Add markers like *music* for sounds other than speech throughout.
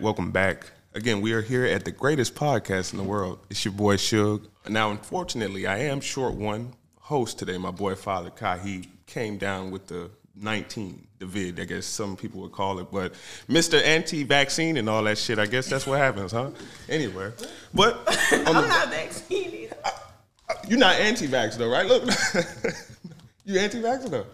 Welcome back. Again, we are here at the greatest podcast in the world. It's your boy Suge. Now, unfortunately, I am short one host today. My boy Father Kai, he came down with the 19, the vid, I guess some people would call it. But Mr. Anti-vaccine and all that shit, I guess that's what happens, huh? Anyway, but *laughs* I'm not vaccinated. you're not anti-vax though, right? Look, *laughs* you anti-vax though?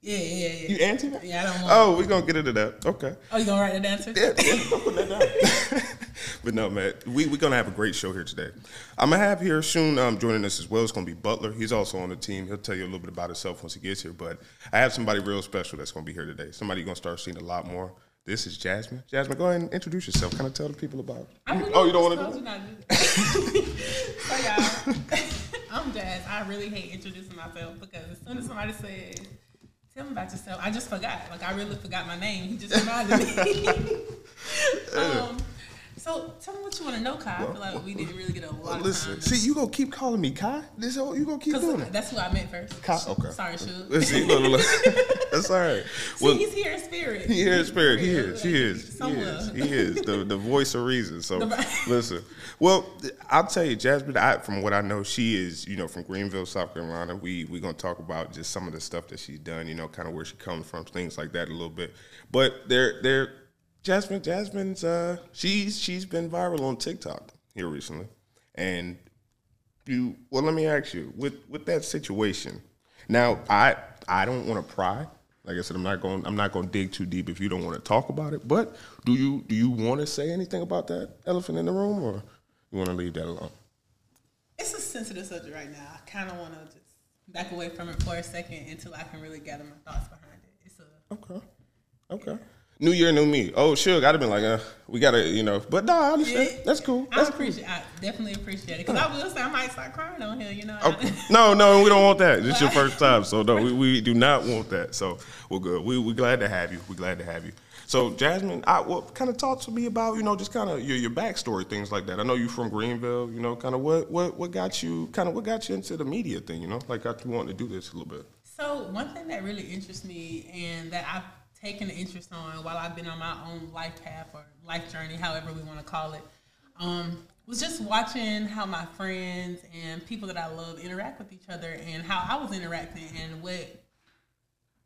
Yeah, yeah, yeah. You anti-vax? Yeah, I don't want. Oh, we're gonna get into that. Okay. Oh, you gonna write the answer? Yeah, yeah, I'm putting that down. *laughs* but no, man, we, we're going to have a great show here today. I'm going to have here soon um, joining us as well. It's going to be Butler. He's also on the team. He'll tell you a little bit about himself once he gets here. But I have somebody real special that's going to be here today. Somebody you're going to start seeing a lot more. This is Jasmine. Jasmine, go ahead and introduce yourself. Kind of tell the people about Oh, you don't want to do do that. *laughs* so y'all, *laughs* I'm Jas. I really hate introducing myself because as soon as somebody says, "Tell me about yourself," I just forgot. Like I really forgot my name. He just reminded me. *laughs* *laughs* um, so tell me what you want to know, Kai. I feel like we didn't really get a lot of Listen, time. see, you going to keep calling me Kai? This whole, you going to keep doing it? that's who I meant first. Kai? Okay. Sorry, Suge. *laughs* Listen, look, look, look. That's all right. *laughs* See, he's here in spirit. He here in spirit. He is. He is. He is. He is the the voice of reason. So *laughs* listen. Well, I'll tell you, Jasmine. I, from what I know, she is you know from Greenville, South Carolina. We we gonna talk about just some of the stuff that she's done. You know, kind of where she comes from, things like that a little bit. But they're they're Jasmine. Jasmine's uh she's she's been viral on TikTok here recently, and you well let me ask you with with that situation now i i don't want to pry like i said i'm not going i'm not going to dig too deep if you don't want to talk about it but do you do you want to say anything about that elephant in the room or you want to leave that alone It's a sensitive subject right now. I kind of want to just back away from it for a second until I can really gather my thoughts behind it. It's a okay okay new year new me oh sure i'd have been like uh we gotta you know but no i understand Yeah. that's cool I that's cool appreciate. I definitely appreciate it because I will say I might start crying on here. You know. Okay. *laughs* No, no, we don't want that. It's your first time, so no, we, *laughs* we do not want that. So we're good. We we glad to have you. We're glad to have you. So Jasmine, I well, kind of talk to me about you know just kind of your your backstory, things like that. I know you from Greenville. You know, kind of what what what got you kind of what got you into the media thing. You know, like got you wanting to do this a little bit. So one thing that really interests me and that I've taken an interest on while I've been on my own life path or life journey, however we want to call it, um, was just watching how my friends and people that I love interact with each other and how I was interacting and what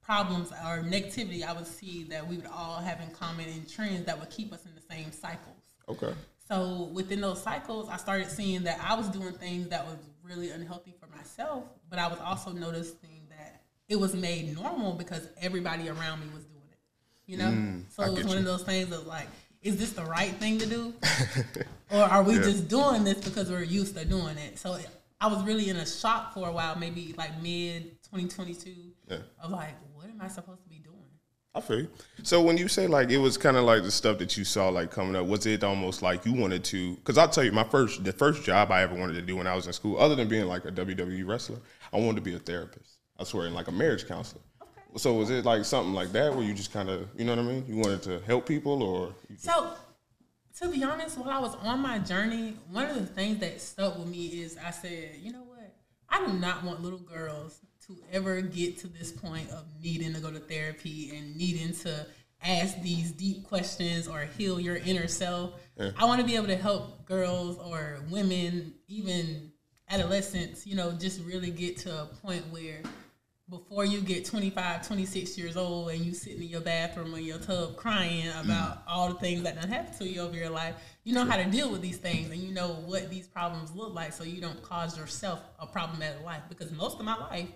problems or negativity I would see that we would all have in common and trends that would keep us in the same cycles. Okay. So within those cycles, I started seeing that I was doing things that was really unhealthy for myself, but I was also noticing that it was made normal because everybody around me was. You know, mm, so I it was one you. of those things of like, is this the right thing to do, *laughs* or are we Yeah. just doing this because we're used to doing it? So I was really in a shock for a while, maybe like mid 2022, Yeah. of like, what am I supposed to be doing? I feel you. So when you say like it was kind of like the stuff that you saw like coming up, was it almost like you wanted to? Because I'll tell you, my first the first job I ever wanted to do when I was in school, other than being like a WWE wrestler, I wanted to be a therapist. I swear, and like a marriage counselor. So was it like something like that where you just kind of, you know what I mean? You wanted to help people, or So, to be honest, while I was on my journey, one of the things that stuck with me is I said, you know what? I do not want little girls to ever get to this point of needing to go to therapy and needing to ask these deep questions or heal your inner self. I want to be able to help girls or women, even adolescents, you know, just really get to a point where before you get 25, 26 years old and you sitting in your bathroom or your tub crying about all the things that done happened to you over your life, you know how to deal with these things and you know what these problems look like so you don't cause yourself a problematic life. Because most of my life,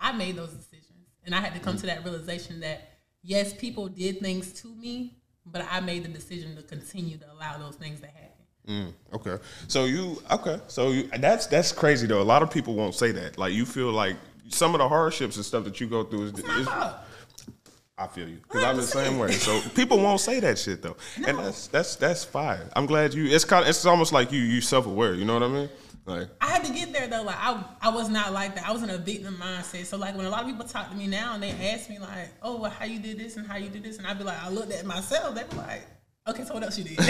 I made those decisions. And I had to come to that realization that, yes, people did things to me, but I made the decision to continue to allow those things to happen. Mm, okay. So you okay? So you, that's that's crazy though. A lot of people won't say that. Like you feel like some of the hardships and stuff that you go through is. It's my is. I feel you because I'm the same way. So people won't say that shit though, and that's that's that's fine. I'm glad you. It's kind. Of, it's almost like you you self aware. You know what I mean? Like I had to get there though. Like I, I was not like that. I was in a victim mindset. So like when a lot of people talk to me now and they ask me like, "Oh, well, how you did this and how you did this," and I'd be like, I looked at myself. They be like, "Okay, so what else you did?" *laughs* and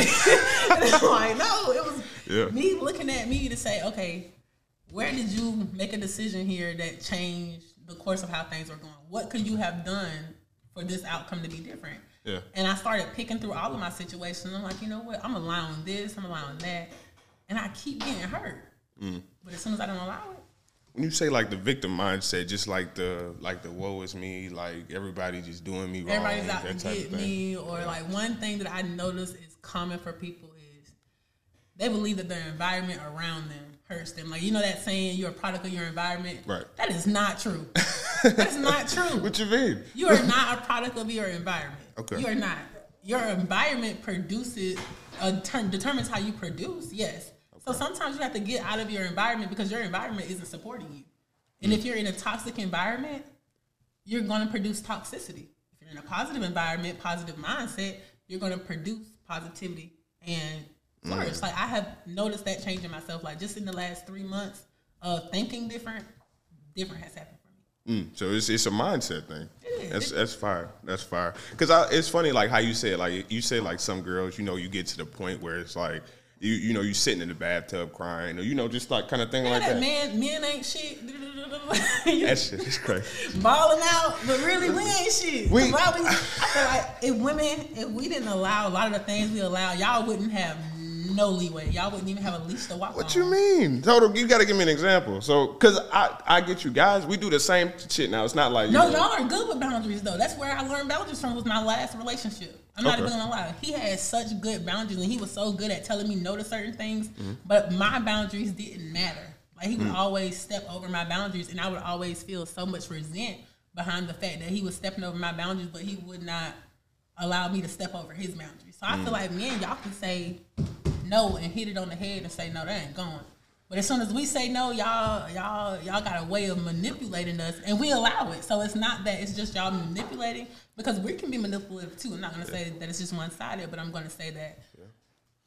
I'm like, "No, it was Yeah. me looking at me to say, okay, where did you make a decision here that changed the course of how things were going? What could you have done for this outcome to be different?" Yeah. And I started picking through all of my situations. I'm like, you know what? I'm allowing this. I'm allowing that, and I keep getting hurt. Mm. But as soon as I don't allow it, When you say like the victim mindset, just like the like the woe is me, like everybody just doing me wrong. everybody's out to get me, or like one thing that I notice is common for people is they believe that their environment around them them. Like you know that saying, "You're a product of your environment." Right. That is not true. *laughs* That's not true. What you mean? You are not a product of your environment. Okay. You are not. Your environment produces, uh, term, determines how you produce. Yes. So sometimes you have to get out of your environment because your environment isn't supporting you. And if you're in a toxic environment, you're going to produce toxicity. If you're in a positive environment, positive mindset, you're going to produce positivity and flourish. Like I have noticed that change in myself. Like just in the last three months of thinking different, different has happened for me. Mm, so it's it's a mindset thing. That's that's fire. That's fire. Because it's funny, like how you say it. Like you say, like some girls, you know, you get to the point where it's like you you know you sitting in the bathtub crying, or you know, just like kind of thing Yeah, like that man, men ain't shit. *laughs* That shit is crazy. balling out, but really we ain't shit. We- we- I feel like if women, if we didn't allow a lot of the things we allow, y'all wouldn't have no leeway. Y'all wouldn't even have a leash to walk What on. you mean? Total, you got to give me an example. So, cause I I get you guys. We do the same shit now. It's not like No, know- y'all are good with boundaries though. That's where I learned boundaries from. Was my last relationship. I'm not Okay. even gonna lie. He had such good boundaries, and he was so good at telling me no to certain things. Mm-hmm. But my boundaries didn't matter. Like he would Mm. always step over my boundaries, and I would always feel so much resent behind the fact that he was stepping over my boundaries, but he would not allow me to step over his boundaries. So I Mm. feel like men, y'all can say no and hit it on the head and say no, that ain't going. But as soon as we say no, y'all, y'all, y'all got a way of manipulating us, and we allow it. So it's not that it's just y'all manipulating because we can be manipulative too. I'm not gonna say that it's just one sided, but I'm gonna say that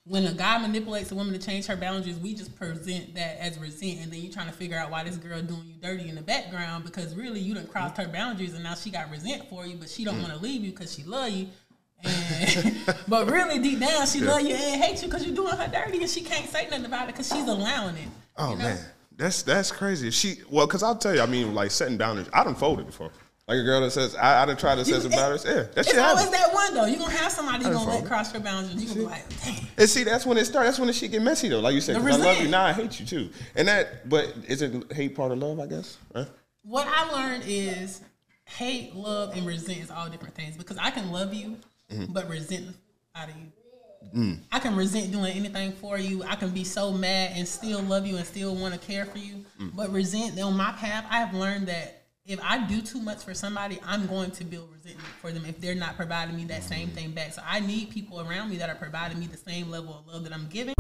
when a guy manipulates a woman to change her boundaries, we just present that as resent, and then you're trying to figure out why this girl doing you dirty in the background because really you done crossed her boundaries, and now she got resent for you, but she don't mm. want to leave you because she love you. And, *laughs* but really deep down, she love you and hate you because you're doing her dirty, and she can't say nothing about it because she's allowing it. Oh you know? man, that's that's crazy. She well, cause I'll tell you. I mean, like setting boundaries. I done folded before. Like a girl that says, I, I done tried to set some it- boundaries. Yeah, that It's shit always happens. that one though. You're gonna have somebody you're gonna let cross your boundaries. You're gonna be like, dang. And see, that's when it starts. That's when the shit get messy though. Like you said, I love you. Now I hate you too. And that, but isn't hate part of love? I guess. Right? What I learned is hate, love, and resent is all different things because I can love you, Mm-hmm. but resent out of you. Mm. I can resent doing anything for you. I can be so mad and still love you and still want to care for you. Mm. But resent on my path, I have learned that if I do too much for somebody, I'm going to build resentment for them if they're not providing me that same Mm. thing back. So I need people around me that are providing me the same level of love that I'm giving.